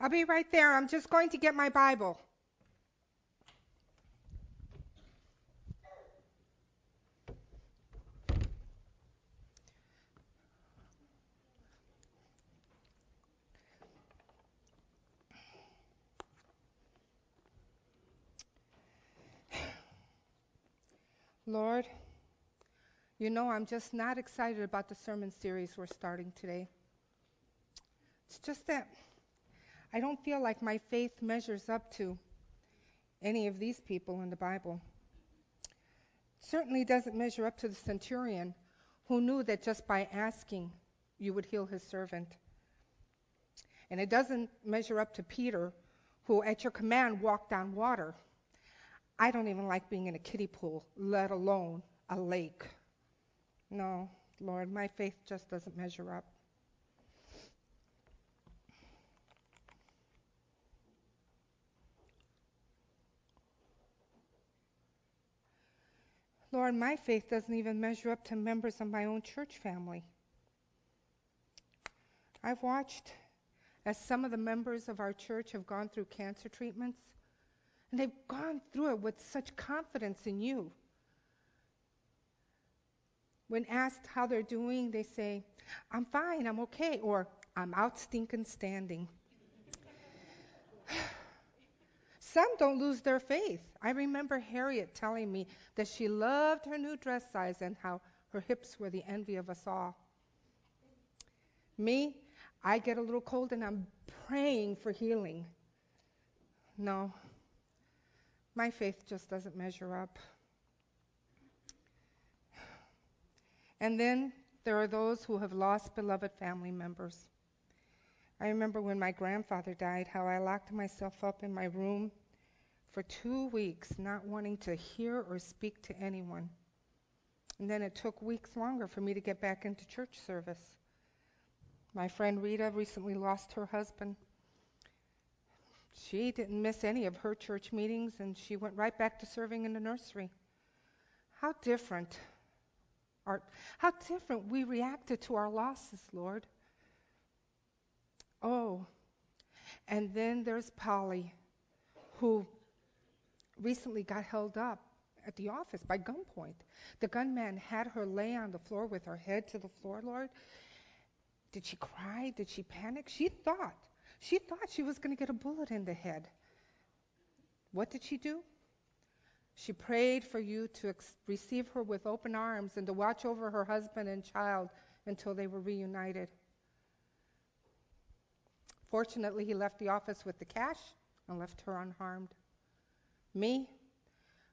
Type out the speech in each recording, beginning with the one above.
I'll be right there. I'm just going to get my Bible. Lord, you know I'm just not excited about the sermon series we're starting today. It's just that I don't feel like my faith measures up to any of these people in the Bible. Certainly doesn't measure up to the centurion who knew that just by asking you would heal his servant. And it doesn't measure up to Peter, who at your command walked on water. I don't even like being in a kiddie pool, let alone a lake. No, Lord, my faith just doesn't measure up. Lord, my faith doesn't even measure up to members of my own church family. I've watched as some of the members of our church have gone through cancer treatments, and they've gone through it with such confidence in you. When asked how they're doing, they say, I'm fine, I'm okay, or I'm out stinking standing. Some don't lose their faith. I remember Harriet telling me that she loved her new dress size and how her hips were the envy of us all. Me, I get a little cold and I'm praying for healing. No, my faith just doesn't measure up. And then there are those who have lost beloved family members. I remember when my grandfather died, how I locked myself up in my room for two weeks, not wanting to hear or speak to anyone. And then it took weeks longer for me to get back into church service. My friend Rita recently lost her husband. She didn't miss any of her church meetings, and she went right back to serving in the nursery. How different our, how different we reacted to our losses, Lord. Oh, and then there's Polly, who recently got held up at the office by gunpoint. The gunman had her lay on the floor with her head to the floor, Lord. Did she cry? Did she panic? She thought. She thought she was going to get a bullet in the head. What did she do? She prayed for you to ex- receive her with open arms and to watch over her husband and child until they were reunited. Fortunately, he left the office with the cash and left her unharmed. Me?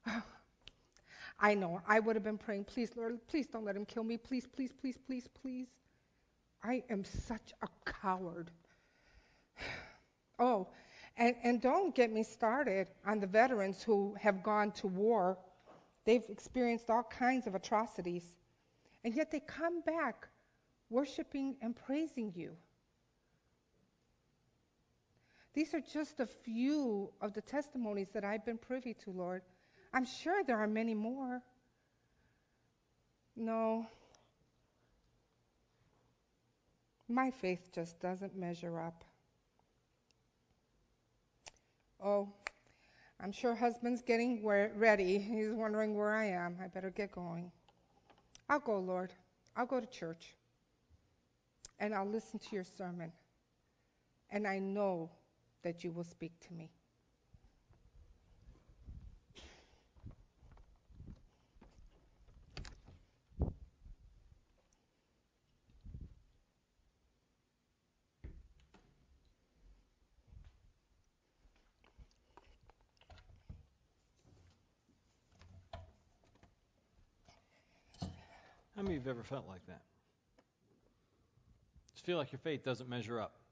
I know. I would have been praying, please, Lord, please don't let him kill me. Please, please, please, please, please. I am such a coward. Oh, and, and don't get me started on the veterans who have gone to war. They've experienced all kinds of atrocities. And yet they come back worshiping and praising you. These are just a few of the testimonies that I've been privy to, Lord. I'm sure there are many more. No. My faith just doesn't measure up. Oh, I'm sure husband's getting ready. He's wondering where I am. I better get going. I'll go, Lord. I'll go to church. And I'll listen to your sermon. And I know that you will speak to me. How many of you have ever felt like that? Just feel like your faith doesn't measure up.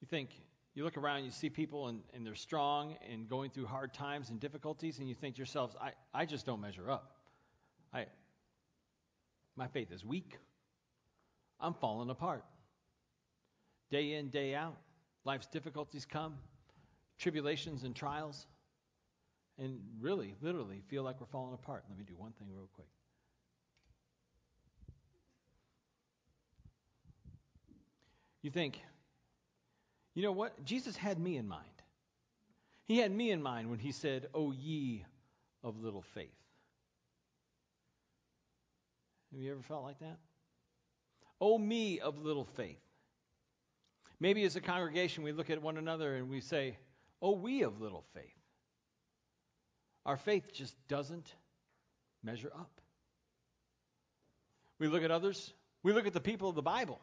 You think, you look around, you see people and, and they're strong and going through hard times and difficulties, and you think to yourselves, I, I just don't measure up. I, my faith is weak. I'm falling apart. Day in, day out, life's difficulties come, tribulations and trials, and really, literally feel like we're falling apart. Let me do one thing real quick. You think, You know what? Jesus had me in mind. He had me in mind when he said, O ye of little faith. Have you ever felt like that? O me of little faith. Maybe as a congregation we look at one another and we say, Oh, we of little faith. Our faith just doesn't measure up. We look at others, we look at the people of the Bible.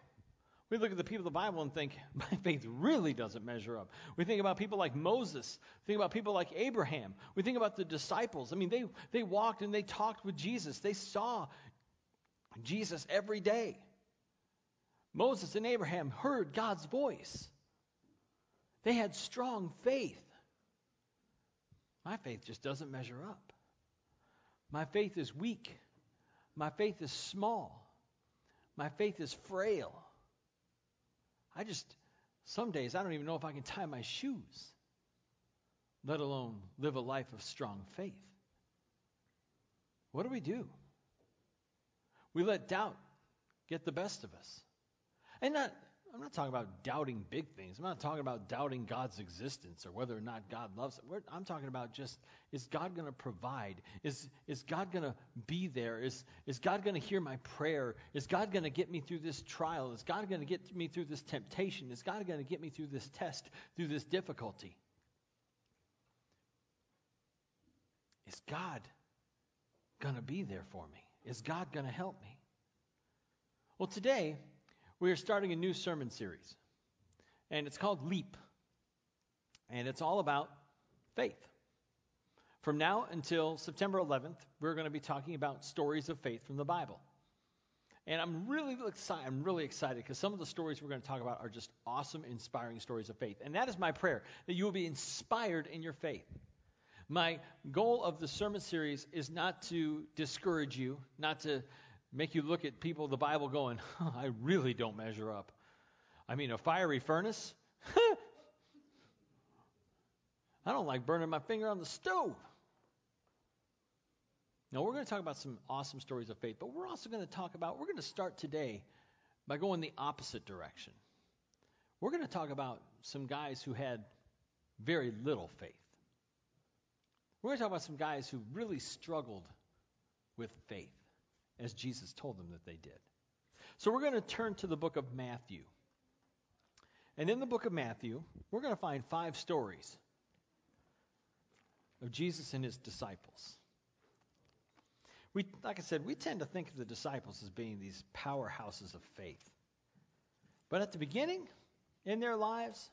We look at the people of the Bible and think, my faith really doesn't measure up. We think about people like Moses, think about people like Abraham. We think about the disciples. I mean, they, they walked and they talked with Jesus. They saw Jesus every day. Moses and Abraham heard God's voice. They had strong faith. My faith just doesn't measure up. My faith is weak. My faith is small. My faith is frail. I just, some days, I don't even know if I can tie my shoes, let alone live a life of strong faith. What do we do? We let doubt get the best of us. And not, I'm not talking about doubting big things. I'm not talking about doubting God's existence or whether or not God loves it. I'm talking about just is God going to provide? Is, is God going to be there? Is, is God going to hear my prayer? Is God going to get me through this trial? Is God going to get me through this temptation? Is God going to get me through this test, through this difficulty? Is God going to be there for me? Is God going to help me? Well, today, we are starting a new sermon series, and it's called Leap. And it's all about faith. From now until September 11th, we're going to be talking about stories of faith from the Bible. And I'm really excited. I'm really excited because some of the stories we're going to talk about are just awesome, inspiring stories of faith. And that is my prayer that you will be inspired in your faith. My goal of the sermon series is not to discourage you, not to make you look at people the Bible going, I really don't measure up. I mean, a fiery furnace? I don't like burning my finger on the stove. Now, we're going to talk about some awesome stories of faith, but we're also going to talk about, we're going to start today by going the opposite direction. We're going to talk about some guys who had very little faith. We're going to talk about some guys who really struggled with faith as Jesus told them that they did. So we're going to turn to the book of Matthew. And in the book of Matthew, we're going to find five stories of Jesus and his disciples. We, like I said, we tend to think of the disciples as being these powerhouses of faith. But at the beginning, in their lives,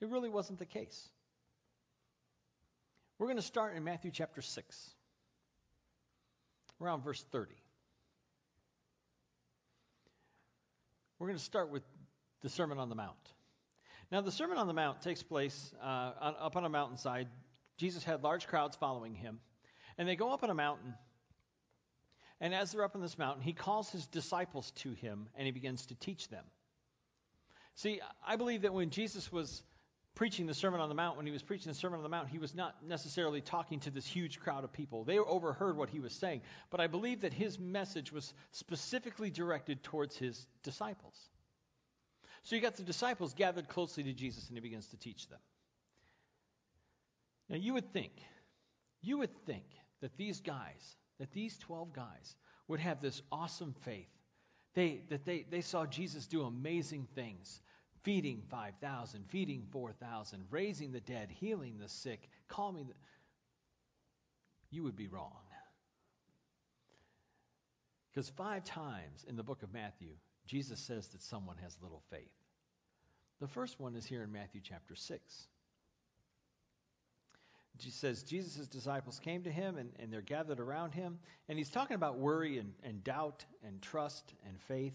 it really wasn't the case. We're going to start in Matthew chapter 6 around verse 30. We're going to start with the Sermon on the Mount. Now, the Sermon on the Mount takes place uh, on, up on a mountainside. Jesus had large crowds following him. And they go up on a mountain. And as they're up on this mountain, he calls his disciples to him and he begins to teach them. See, I believe that when Jesus was preaching the Sermon on the Mount, when he was preaching the Sermon on the Mount, he was not necessarily talking to this huge crowd of people. They overheard what he was saying. But I believe that his message was specifically directed towards his disciples. So you got the disciples gathered closely to Jesus, and he begins to teach them. Now you would think, you would think that these guys, that these 12 guys, would have this awesome faith. They, that they, they saw Jesus do amazing things feeding 5,000, feeding 4,000, raising the dead, healing the sick, calming the. You would be wrong. Because five times in the book of Matthew, Jesus says that someone has little faith. The first one is here in Matthew chapter 6. He says Jesus' disciples came to him and, and they're gathered around him. And he's talking about worry and, and doubt and trust and faith.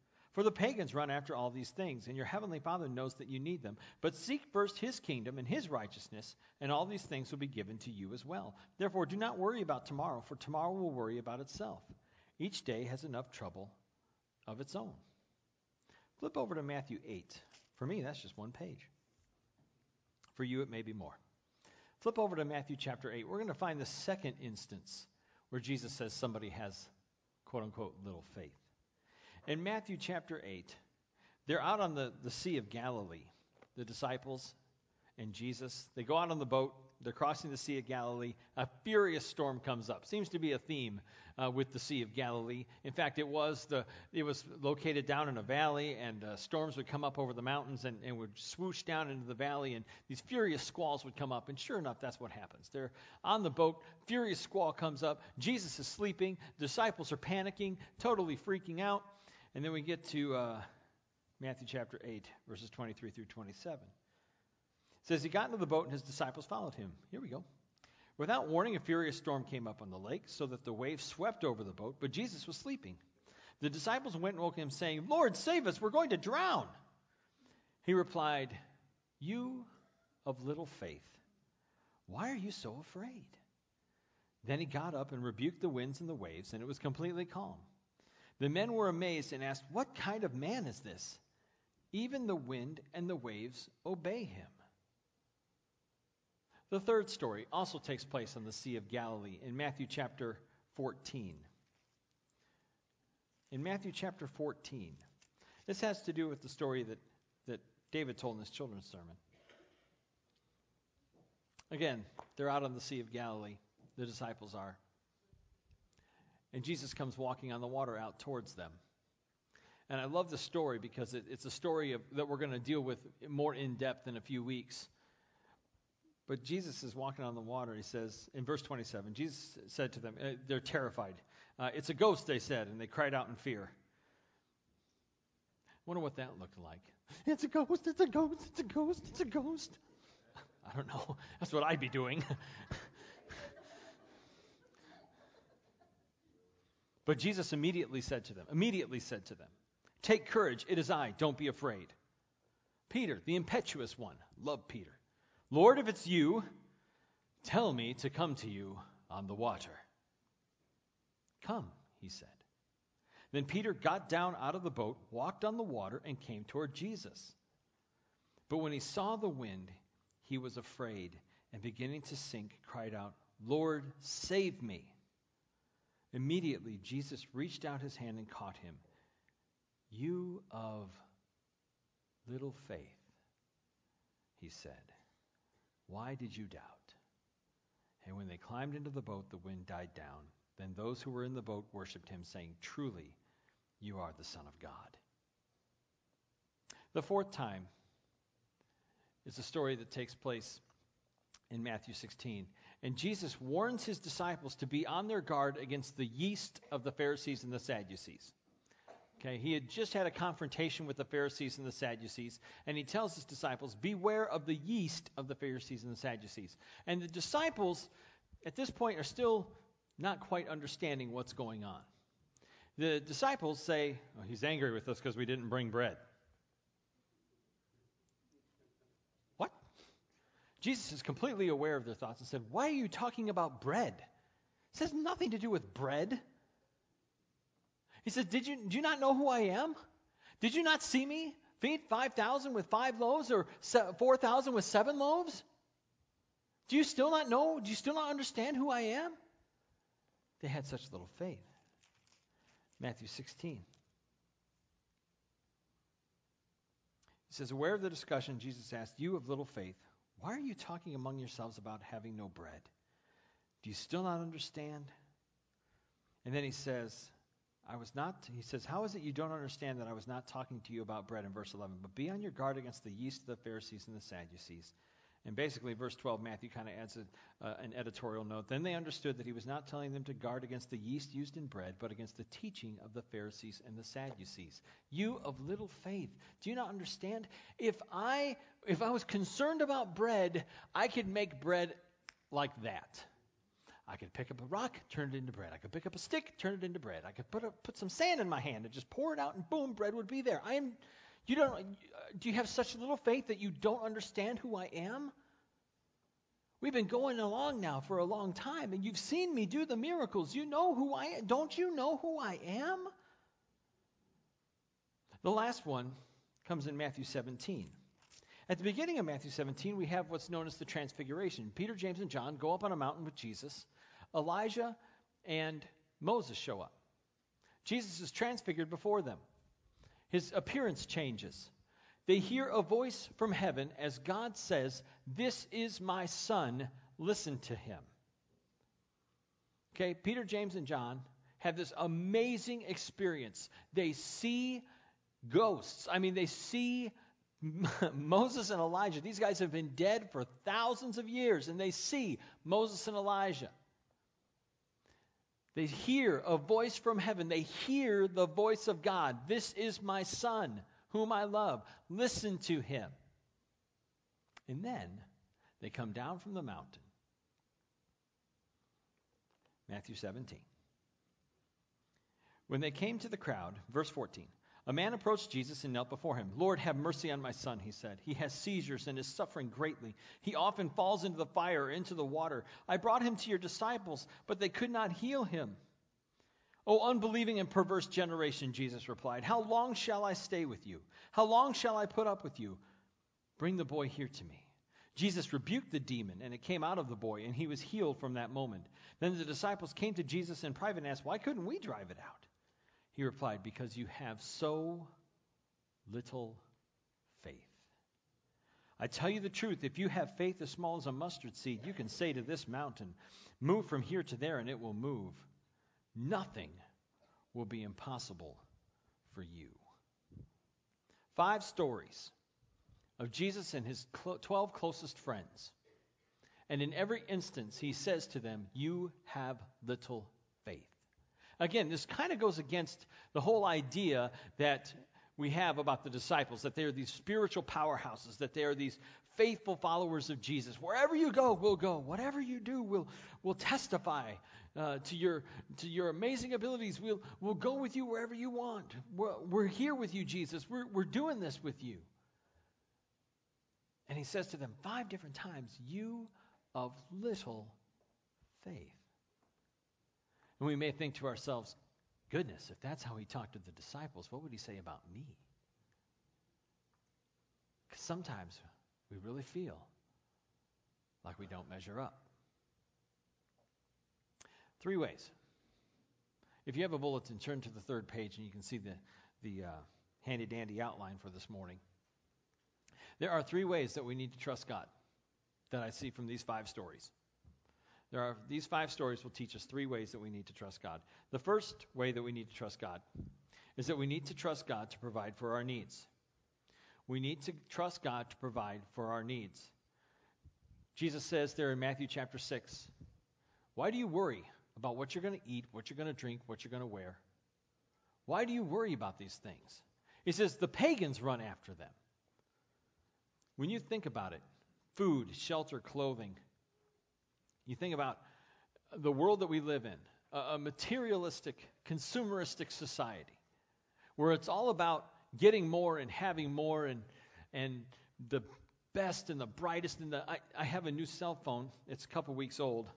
For the pagans run after all these things, and your heavenly Father knows that you need them. But seek first his kingdom and his righteousness, and all these things will be given to you as well. Therefore, do not worry about tomorrow, for tomorrow will worry about itself. Each day has enough trouble of its own. Flip over to Matthew 8. For me, that's just one page. For you, it may be more. Flip over to Matthew chapter 8. We're going to find the second instance where Jesus says somebody has, quote unquote, little faith. In Matthew chapter 8, they're out on the, the Sea of Galilee, the disciples and Jesus. They go out on the boat. They're crossing the Sea of Galilee. A furious storm comes up. Seems to be a theme uh, with the Sea of Galilee. In fact, it was the it was located down in a valley, and uh, storms would come up over the mountains and, and would swoosh down into the valley, and these furious squalls would come up. And sure enough, that's what happens. They're on the boat. Furious squall comes up. Jesus is sleeping. Disciples are panicking, totally freaking out. And then we get to uh, Matthew chapter 8, verses 23 through 27. It says, He got into the boat and his disciples followed him. Here we go. Without warning, a furious storm came up on the lake, so that the waves swept over the boat, but Jesus was sleeping. The disciples went and woke him, saying, Lord, save us, we're going to drown. He replied, You of little faith, why are you so afraid? Then he got up and rebuked the winds and the waves, and it was completely calm. The men were amazed and asked, What kind of man is this? Even the wind and the waves obey him. The third story also takes place on the Sea of Galilee in Matthew chapter 14. In Matthew chapter 14, this has to do with the story that, that David told in his children's sermon. Again, they're out on the Sea of Galilee, the disciples are. And Jesus comes walking on the water out towards them. And I love the story because it, it's a story of, that we're going to deal with more in depth in a few weeks. But Jesus is walking on the water. He says, in verse 27, Jesus said to them, uh, they're terrified. Uh, it's a ghost, they said, and they cried out in fear. I Wonder what that looked like. It's a ghost, it's a ghost, it's a ghost, it's a ghost. I don't know. That's what I'd be doing. But Jesus immediately said to them, immediately said to them, Take courage, it is I, don't be afraid. Peter, the impetuous one, love Peter. Lord, if it's you, tell me to come to you on the water. Come, he said. Then Peter got down out of the boat, walked on the water, and came toward Jesus. But when he saw the wind, he was afraid, and beginning to sink, cried out, Lord, save me. Immediately, Jesus reached out his hand and caught him. You of little faith, he said, why did you doubt? And when they climbed into the boat, the wind died down. Then those who were in the boat worshipped him, saying, Truly, you are the Son of God. The fourth time is a story that takes place in Matthew 16. And Jesus warns his disciples to be on their guard against the yeast of the Pharisees and the Sadducees. Okay, he had just had a confrontation with the Pharisees and the Sadducees, and he tells his disciples, Beware of the yeast of the Pharisees and the Sadducees. And the disciples, at this point, are still not quite understanding what's going on. The disciples say, oh, He's angry with us because we didn't bring bread. Jesus is completely aware of their thoughts and said, Why are you talking about bread? It has nothing to do with bread. He says, Did you, do you not know who I am? Did you not see me feed 5,000 with five loaves or 4,000 with seven loaves? Do you still not know? Do you still not understand who I am? They had such little faith. Matthew 16. He says, Aware of the discussion, Jesus asked, You of little faith, why are you talking among yourselves about having no bread? Do you still not understand? And then he says, I was not, he says, How is it you don't understand that I was not talking to you about bread in verse 11? But be on your guard against the yeast of the Pharisees and the Sadducees. And basically, verse 12, Matthew kind of adds a, uh, an editorial note. Then they understood that he was not telling them to guard against the yeast used in bread, but against the teaching of the Pharisees and the Sadducees. You of little faith, do you not understand? If I, if I was concerned about bread, I could make bread like that. I could pick up a rock, turn it into bread. I could pick up a stick, turn it into bread. I could put a, put some sand in my hand and just pour it out, and boom, bread would be there. I am. You don't. Do you have such little faith that you don't understand who I am? We've been going along now for a long time, and you've seen me do the miracles. You know who I am. Don't you know who I am? The last one comes in Matthew 17. At the beginning of Matthew 17, we have what's known as the Transfiguration. Peter, James, and John go up on a mountain with Jesus. Elijah and Moses show up. Jesus is transfigured before them. His appearance changes. They hear a voice from heaven as God says, This is my son, listen to him. Okay, Peter, James, and John have this amazing experience. They see ghosts. I mean, they see Moses and Elijah. These guys have been dead for thousands of years, and they see Moses and Elijah. They hear a voice from heaven. They hear the voice of God. This is my son, whom I love. Listen to him. And then they come down from the mountain. Matthew 17. When they came to the crowd, verse 14, a man approached Jesus and knelt before him. Lord, have mercy on my son, he said. He has seizures and is suffering greatly. He often falls into the fire or into the water. I brought him to your disciples, but they could not heal him. O unbelieving and perverse generation, Jesus replied, How long shall I stay with you? How long shall I put up with you? Bring the boy here to me. Jesus rebuked the demon, and it came out of the boy, and he was healed from that moment. Then the disciples came to Jesus in private and asked, Why couldn't we drive it out? He replied, Because you have so little faith. I tell you the truth, if you have faith as small as a mustard seed, you can say to this mountain, Move from here to there, and it will move. Nothing will be impossible for you. Five stories of Jesus and his 12 closest friends. And in every instance, he says to them, You have little faith. Again, this kind of goes against the whole idea that we have about the disciples that they are these spiritual powerhouses, that they are these faithful followers of Jesus. Wherever you go, we'll go. Whatever you do, we'll, we'll testify uh, to, your, to your amazing abilities. We'll, we'll go with you wherever you want. We're, we're here with you, Jesus. We're, we're doing this with you. And he says to them five different times, You of little faith. And we may think to ourselves, goodness, if that's how he talked to the disciples, what would he say about me? Because sometimes we really feel like we don't measure up. Three ways. If you have a bulletin, turn to the third page and you can see the, the uh, handy dandy outline for this morning. There are three ways that we need to trust God that I see from these five stories. There are these five stories will teach us three ways that we need to trust God. The first way that we need to trust God is that we need to trust God to provide for our needs. We need to trust God to provide for our needs. Jesus says there in Matthew chapter 6, Why do you worry about what you're going to eat, what you're going to drink, what you're going to wear? Why do you worry about these things? He says the pagans run after them. When you think about it, food, shelter, clothing, you think about the world that we live in, a, materialistic, consumeristic society, where it's all about getting more and having more and, and the best and the brightest. And the, I, I have a new cell phone. It's a couple weeks old.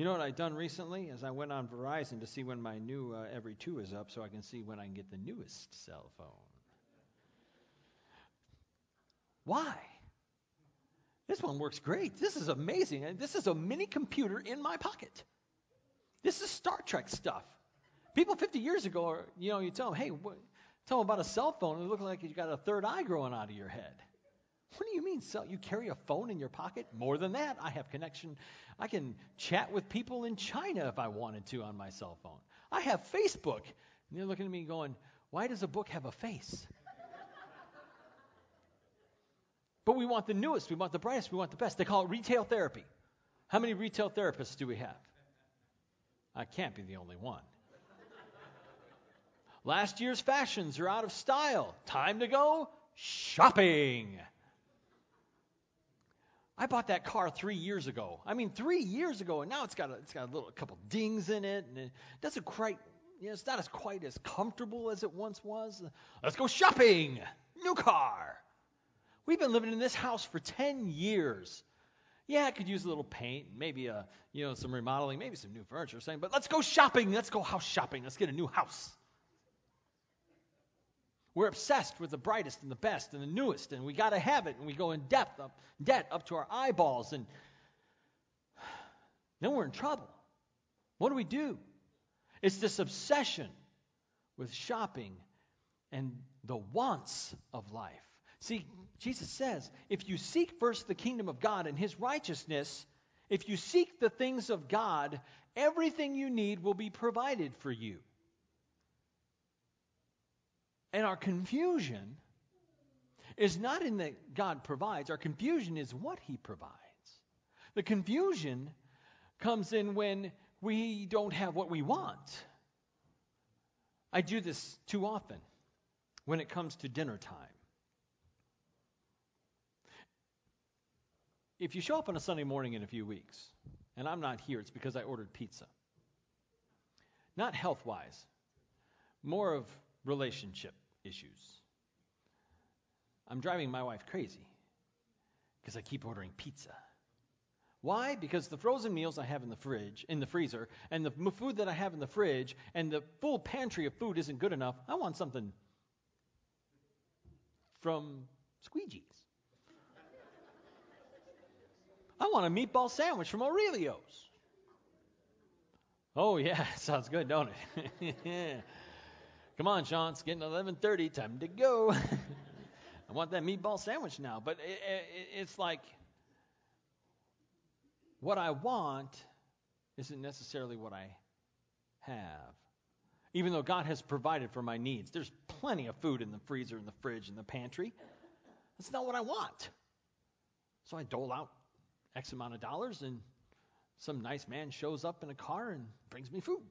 You know what I've done recently? Is I went on Verizon to see when my new uh, every two is up so I can see when I can get the newest cell phone. Why? This one works great. This is amazing. This is a mini computer in my pocket. This is Star Trek stuff. People 50 years ago, you know, you tell them, hey, what, tell them about a cell phone, it looks like you got a third eye growing out of your head. What do you mean? So you carry a phone in your pocket? More than that, I have connection. I can chat with people in China if I wanted to on my cell phone. I have Facebook. And they're looking at me going, why does a book have a face? But we want the newest, we want the brightest, we want the best. They call it retail therapy. How many retail therapists do we have? I can't be the only one. Last year's fashions are out of style. Time to go shopping. I bought that car three years ago. I mean, three years ago, and now it's got a, it's got a little a couple dings in it, and it doesn't quite, you know, it's not as quite as comfortable as it once was. Let's go shopping. New car. We've been living in this house for 10 years. Yeah, I could use a little paint, maybe a, you know, some remodeling, maybe some new furniture or something, but let's go shopping. Let's go house shopping. Let's get a new house. We're obsessed with the brightest and the best and the newest, and we got to have it, and we go in depth up, debt up to our eyeballs, and then we're in trouble. What do we do? It's this obsession with shopping and the wants of life. See, Jesus says, if you seek first the kingdom of God and his righteousness, if you seek the things of God, everything you need will be provided for you. And our confusion is not in that God provides, our confusion is what He provides. The confusion comes in when we don't have what we want. I do this too often when it comes to dinner time. If you show up on a Sunday morning in a few weeks, and I'm not here, it's because I ordered pizza. Not health wise, more of relationship issues. I'm driving my wife crazy because I keep ordering pizza. Why? Because the frozen meals I have in the fridge, in the freezer, and the food that I have in the fridge, and the full pantry of food isn't good enough. I want something from Squeegee's. I want a meatball sandwich from Aurelio's. Oh yeah, sounds good, don't it? Come on, Sean, it's getting 11:30. Time to go. I want that meatball sandwich now. But it, it, it's like what I want isn't necessarily what I have. Even though God has provided for my needs, there's plenty of food in the freezer, in the fridge, in the pantry. That's not what I want. So I dole out X amount of dollars, and some nice man shows up in a car and brings me food.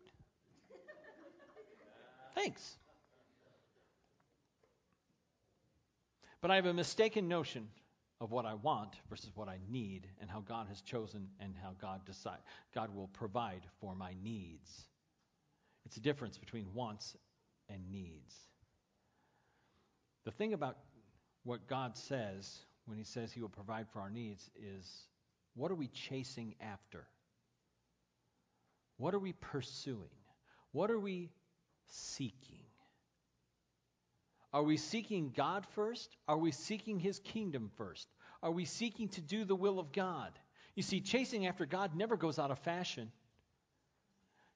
Thanks. But I have a mistaken notion of what I want versus what I need and how God has chosen and how God decide God will provide for my needs. It's a difference between wants and needs. The thing about what God says when he says he will provide for our needs is what are we chasing after? What are we pursuing? What are we seeking? Are we seeking God first? Are we seeking His kingdom first? Are we seeking to do the will of God? You see, chasing after God never goes out of fashion.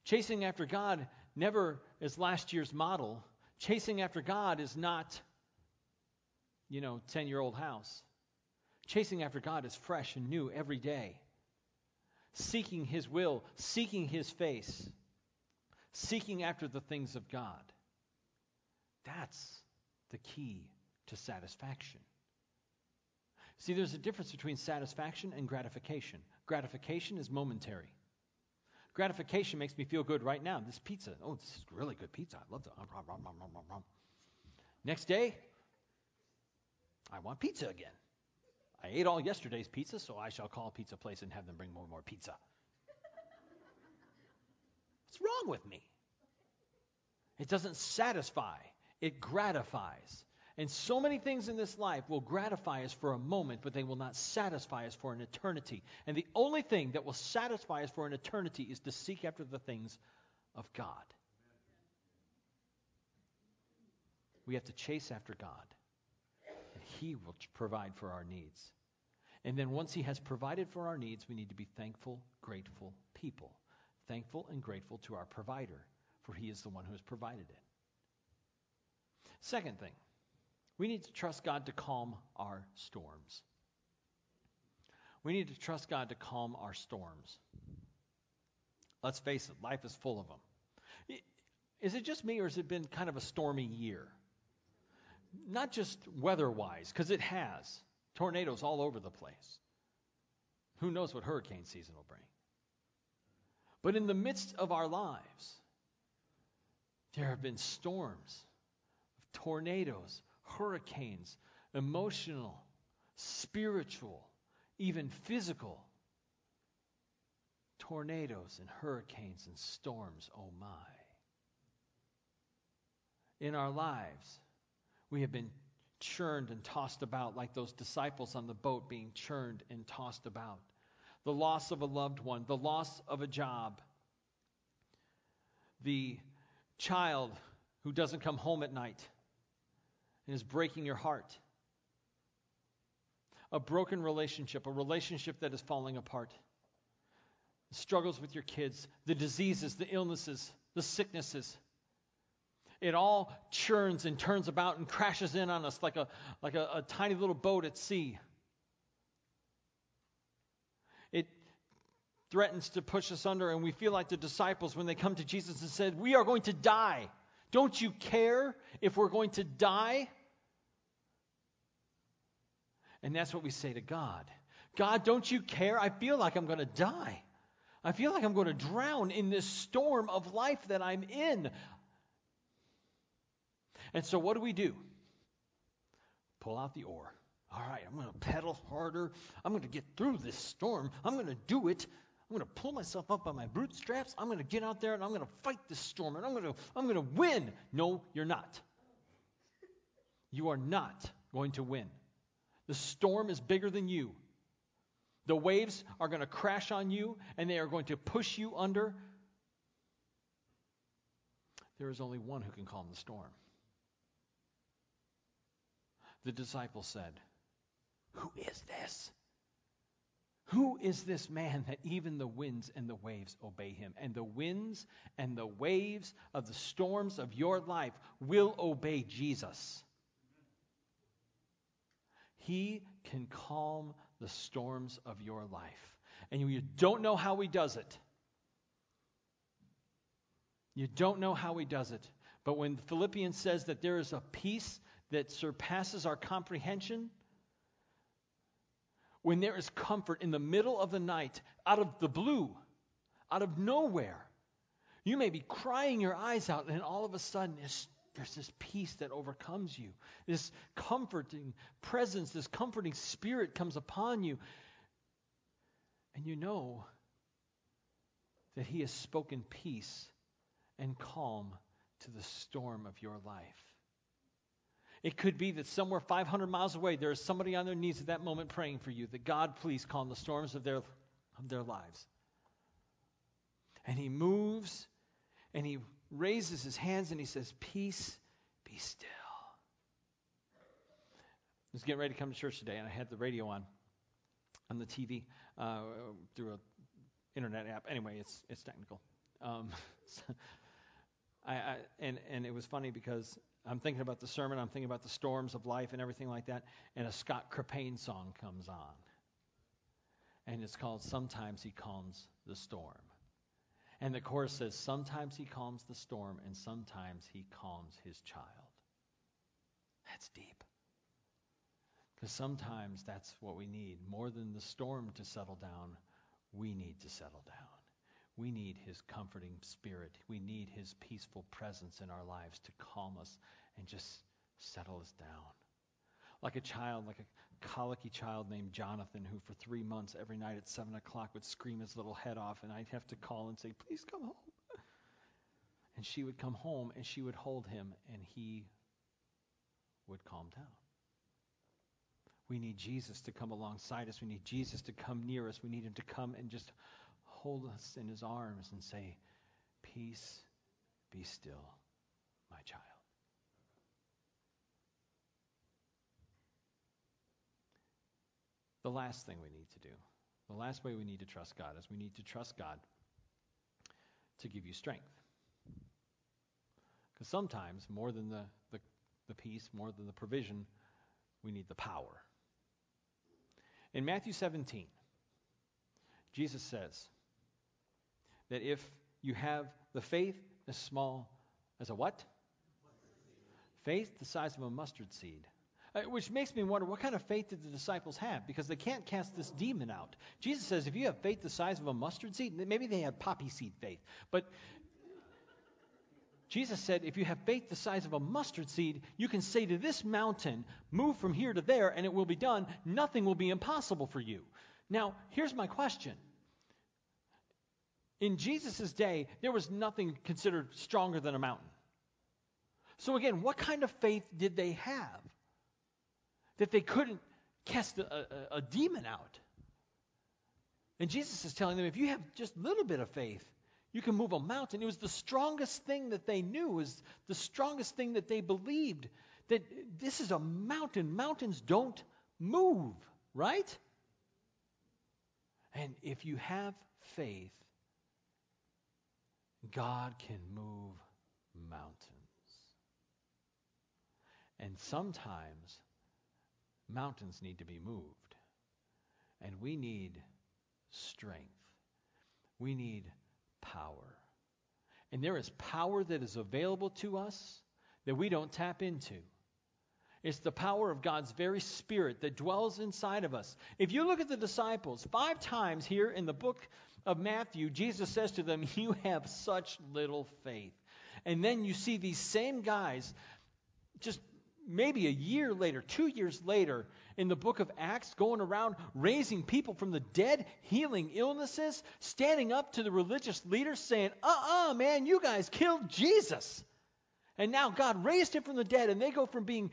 Chasing after God never is last year's model. Chasing after God is not, you know, 10 year old house. Chasing after God is fresh and new every day. Seeking His will, seeking His face, seeking after the things of God. That's the key to satisfaction. See, there's a difference between satisfaction and gratification. Gratification is momentary. Gratification makes me feel good right now. This pizza, oh, this is really good pizza. I love it. Um, Next day, I want pizza again. I ate all yesterday's pizza, so I shall call a pizza place and have them bring more and more pizza. What's wrong with me? It doesn't satisfy, it gratifies. And so many things in this life will gratify us for a moment, but they will not satisfy us for an eternity. And the only thing that will satisfy us for an eternity is to seek after the things of God. We have to chase after God. And He will provide for our needs. And then once He has provided for our needs, we need to be thankful, grateful people. Thankful and grateful to our provider, for He is the one who has provided it. Second thing, we need to trust God to calm our storms. We need to trust God to calm our storms. Let's face it, life is full of them. Is it just me, or has it been kind of a stormy year? not just weather wise, because it has. Tornadoes all over the place. Who knows what hurricane season will bring? But in the midst of our lives, there have been storms, tornadoes, hurricanes, emotional, spiritual, even physical tornadoes and hurricanes and storms. Oh my. In our lives, we have been churned and tossed about like those disciples on the boat being churned and tossed about. The loss of a loved one, the loss of a job, the child who doesn't come home at night and is breaking your heart, a broken relationship, a relationship that is falling apart, struggles with your kids, the diseases, the illnesses, the sicknesses. It all churns and turns about and crashes in on us like a, like a, a tiny little boat at sea. It threatens to push us under, and we feel like the disciples when they come to Jesus and said, We are going to die. Don't you care if we're going to die? And that's what we say to God God, don't you care? I feel like I'm going to die. I feel like I'm going to drown in this storm of life that I'm in. And so, what do we do? Pull out the oar. All right, I'm going to pedal harder. I'm going to get through this storm. I'm going to do it. I'm going to pull myself up by my bootstraps. I'm going to get out there and I'm going to fight this storm and I'm going to I'm going to win. No, you're not. You are not going to win. The storm is bigger than you. The waves are going to crash on you and they are going to push you under. There is only one who can calm the storm. The disciple said, Who is this? Who is this man that even the winds and the waves obey him? And the winds and the waves of the storms of your life will obey Jesus. He can calm the storms of your life. And you don't know how he does it. You don't know how he does it. But when Philippians says that there is a peace that surpasses our comprehension, when there is comfort in the middle of the night, out of the blue, out of nowhere, you may be crying your eyes out, and all of a sudden, there's this peace that overcomes you. This comforting presence, this comforting spirit comes upon you. And you know that He has spoken peace and calm to the storm of your life. It could be that somewhere 500 miles away, there is somebody on their knees at that moment praying for you that God, please calm the storms of their, of their lives. And he moves and he raises his hands and he says, Peace, be still. I was getting ready to come to church today and I had the radio on, on the TV uh, through an internet app. Anyway, it's, it's technical. Um, so I, I, and, and it was funny because I'm thinking about the sermon, I'm thinking about the storms of life and everything like that, and a Scott Krippayne song comes on. And it's called Sometimes He Calms the Storm. And the chorus says, Sometimes He calms the storm, and sometimes He calms His child. That's deep. Because sometimes that's what we need. More than the storm to settle down, we need to settle down. We need His comforting spirit. We need His peaceful presence in our lives to calm us and just settle us down. Like a child, like a colicky child named Jonathan, who for three months every night at 7 o'clock would scream his little head off, and I'd have to call and say, Please come home. And she would come home and she would hold him, and he would calm down. We need Jesus to come alongside us. We need Jesus to come near us. We need him to come and just hold us in his arms and say, Peace, be still, my child. The last thing we need to do, the last way we need to trust God is we need to trust God to give you strength. Because sometimes, more than the, the, the peace, more than the provision, we need the power. In Matthew 17, Jesus says, that if you have the faith as small as a what? Faith the size of a mustard seed. Uh, which makes me wonder what kind of faith did the disciples have? Because they can't cast this demon out. Jesus says if you have faith the size of a mustard seed, maybe they had poppy seed faith. But Jesus said if you have faith the size of a mustard seed, you can say to this mountain, move from here to there, and it will be done. Nothing will be impossible for you. Now, here's my question. In Jesus' day, there was nothing considered stronger than a mountain. So, again, what kind of faith did they have that they couldn't cast a, a, a demon out? And Jesus is telling them if you have just a little bit of faith, you can move a mountain. It was the strongest thing that they knew, was the strongest thing that they believed that this is a mountain. Mountains don't move, right? And if you have faith, God can move mountains. And sometimes mountains need to be moved. And we need strength. We need power. And there is power that is available to us that we don't tap into. It's the power of God's very Spirit that dwells inside of us. If you look at the disciples, five times here in the book of Matthew, Jesus says to them, You have such little faith. And then you see these same guys, just maybe a year later, two years later, in the book of Acts, going around raising people from the dead, healing illnesses, standing up to the religious leaders saying, Uh uh man, you guys killed Jesus. And now God raised him from the dead, and they go from being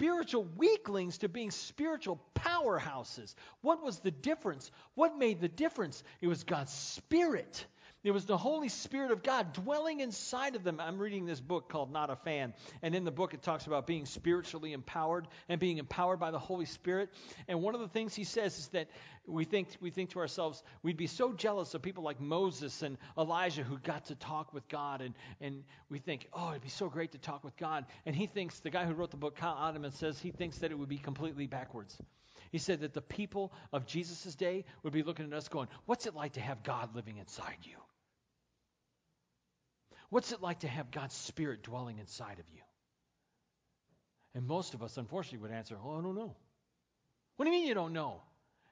spiritual weaklings to being spiritual powerhouses. What was the difference? What made the difference? It was God's Spirit. It was the Holy Spirit of God dwelling inside of them. I'm reading this book called Not a Fan. And in the book, it talks about being spiritually empowered and being empowered by the Holy Spirit. And one of the things he says is that we think, we think to ourselves, we'd be so jealous of people like Moses and Elijah who got to talk with God. And, and we think, oh, it'd be so great to talk with God. And he thinks, the guy who wrote the book, Kyle Idleman, says he thinks that it would be completely backwards. He said that the people of Jesus' day would be looking at us going, What's it like to have God living inside you? What's it like to have God's Spirit dwelling inside of you? And most of us, unfortunately, would answer, Oh, I don't know. What do you mean you don't know?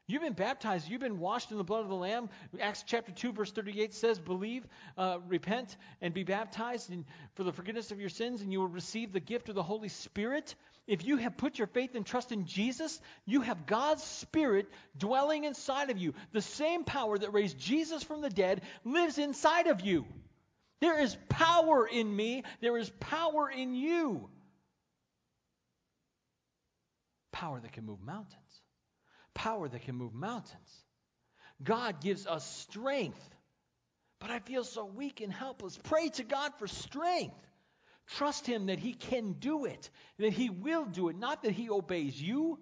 You've been baptized. You've been washed in the blood of the Lamb. Acts chapter 2, verse 38 says, Believe, uh, repent, and be baptized in, for the forgiveness of your sins, and you will receive the gift of the Holy Spirit. If you have put your faith and trust in Jesus, you have God's Spirit dwelling inside of you. The same power that raised Jesus from the dead lives inside of you. There is power in me, there is power in you. Power that can move mountains. Power that can move mountains. God gives us strength. But I feel so weak and helpless. Pray to God for strength. Trust Him that He can do it, that He will do it. Not that He obeys you,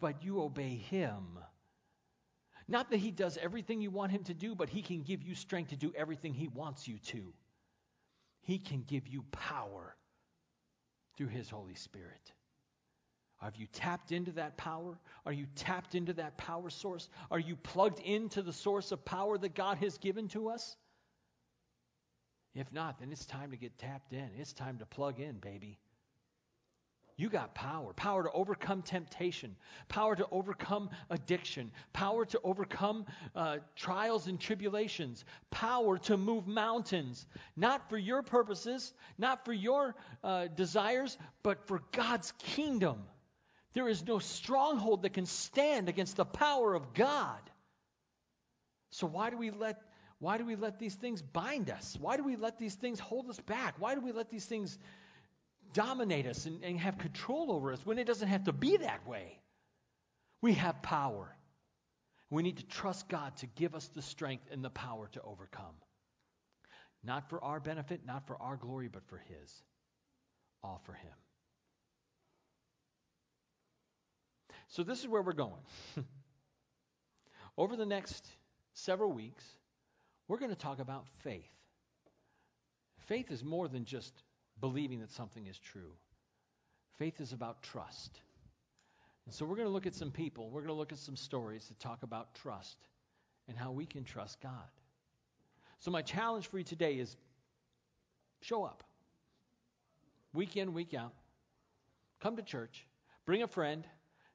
but you obey Him. Not that He does everything you want Him to do, but He can give you strength to do everything He wants you to. He can give you power through His Holy Spirit. Have you tapped into that power? Are you tapped into that power source? Are you plugged into the source of power that God has given to us? If not, then it's time to get tapped in. It's time to plug in, baby. You got power power to overcome temptation, power to overcome addiction, power to overcome uh, trials and tribulations, power to move mountains, not for your purposes, not for your uh, desires, but for God's kingdom. There is no stronghold that can stand against the power of God. So why do we let why do we let these things bind us? Why do we let these things hold us back? Why do we let these things dominate us and, and have control over us when it doesn't have to be that way? We have power. We need to trust God to give us the strength and the power to overcome. Not for our benefit, not for our glory, but for His. All for Him. So, this is where we're going. Over the next several weeks, we're going to talk about faith. Faith is more than just believing that something is true, faith is about trust. And so, we're going to look at some people, we're going to look at some stories that talk about trust and how we can trust God. So, my challenge for you today is show up. Week in, week out. Come to church. Bring a friend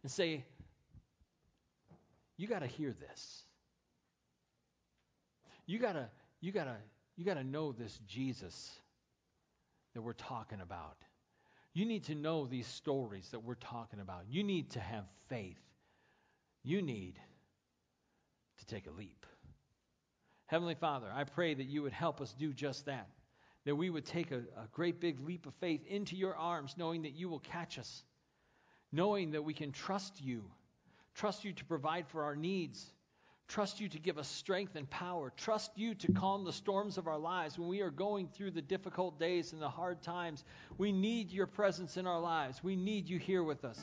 and say, You got to hear this. You got to you got to you got to know this Jesus that we're talking about. You need to know these stories that we're talking about. You need to have faith. You need to take a leap. Heavenly Father, I pray that you would help us do just that. That we would take a, a great big leap of faith into your arms, knowing that you will catch us, knowing that we can trust you, trust you to provide for our needs, trust you to give us strength and power, trust you to calm the storms of our lives when we are going through the difficult days and the hard times. We need your presence in our lives, we need you here with us.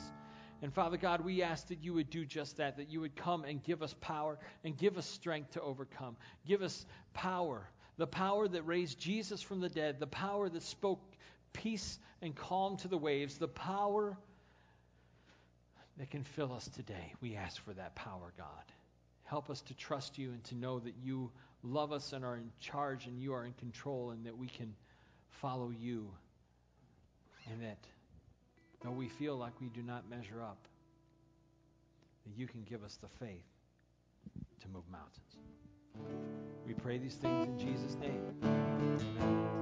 And Father God, we ask that you would do just that, that you would come and give us power and give us strength to overcome. Give us power, the power that raised Jesus from the dead, the power that spoke peace and calm to the waves, the power that can fill us today. We ask for that power, God. Help us to trust you and to know that you love us and are in charge and you are in control and that we can follow you and that though we feel like we do not measure up, that you can give us the faith to move mountains. We pray these things in Jesus' name. Amen.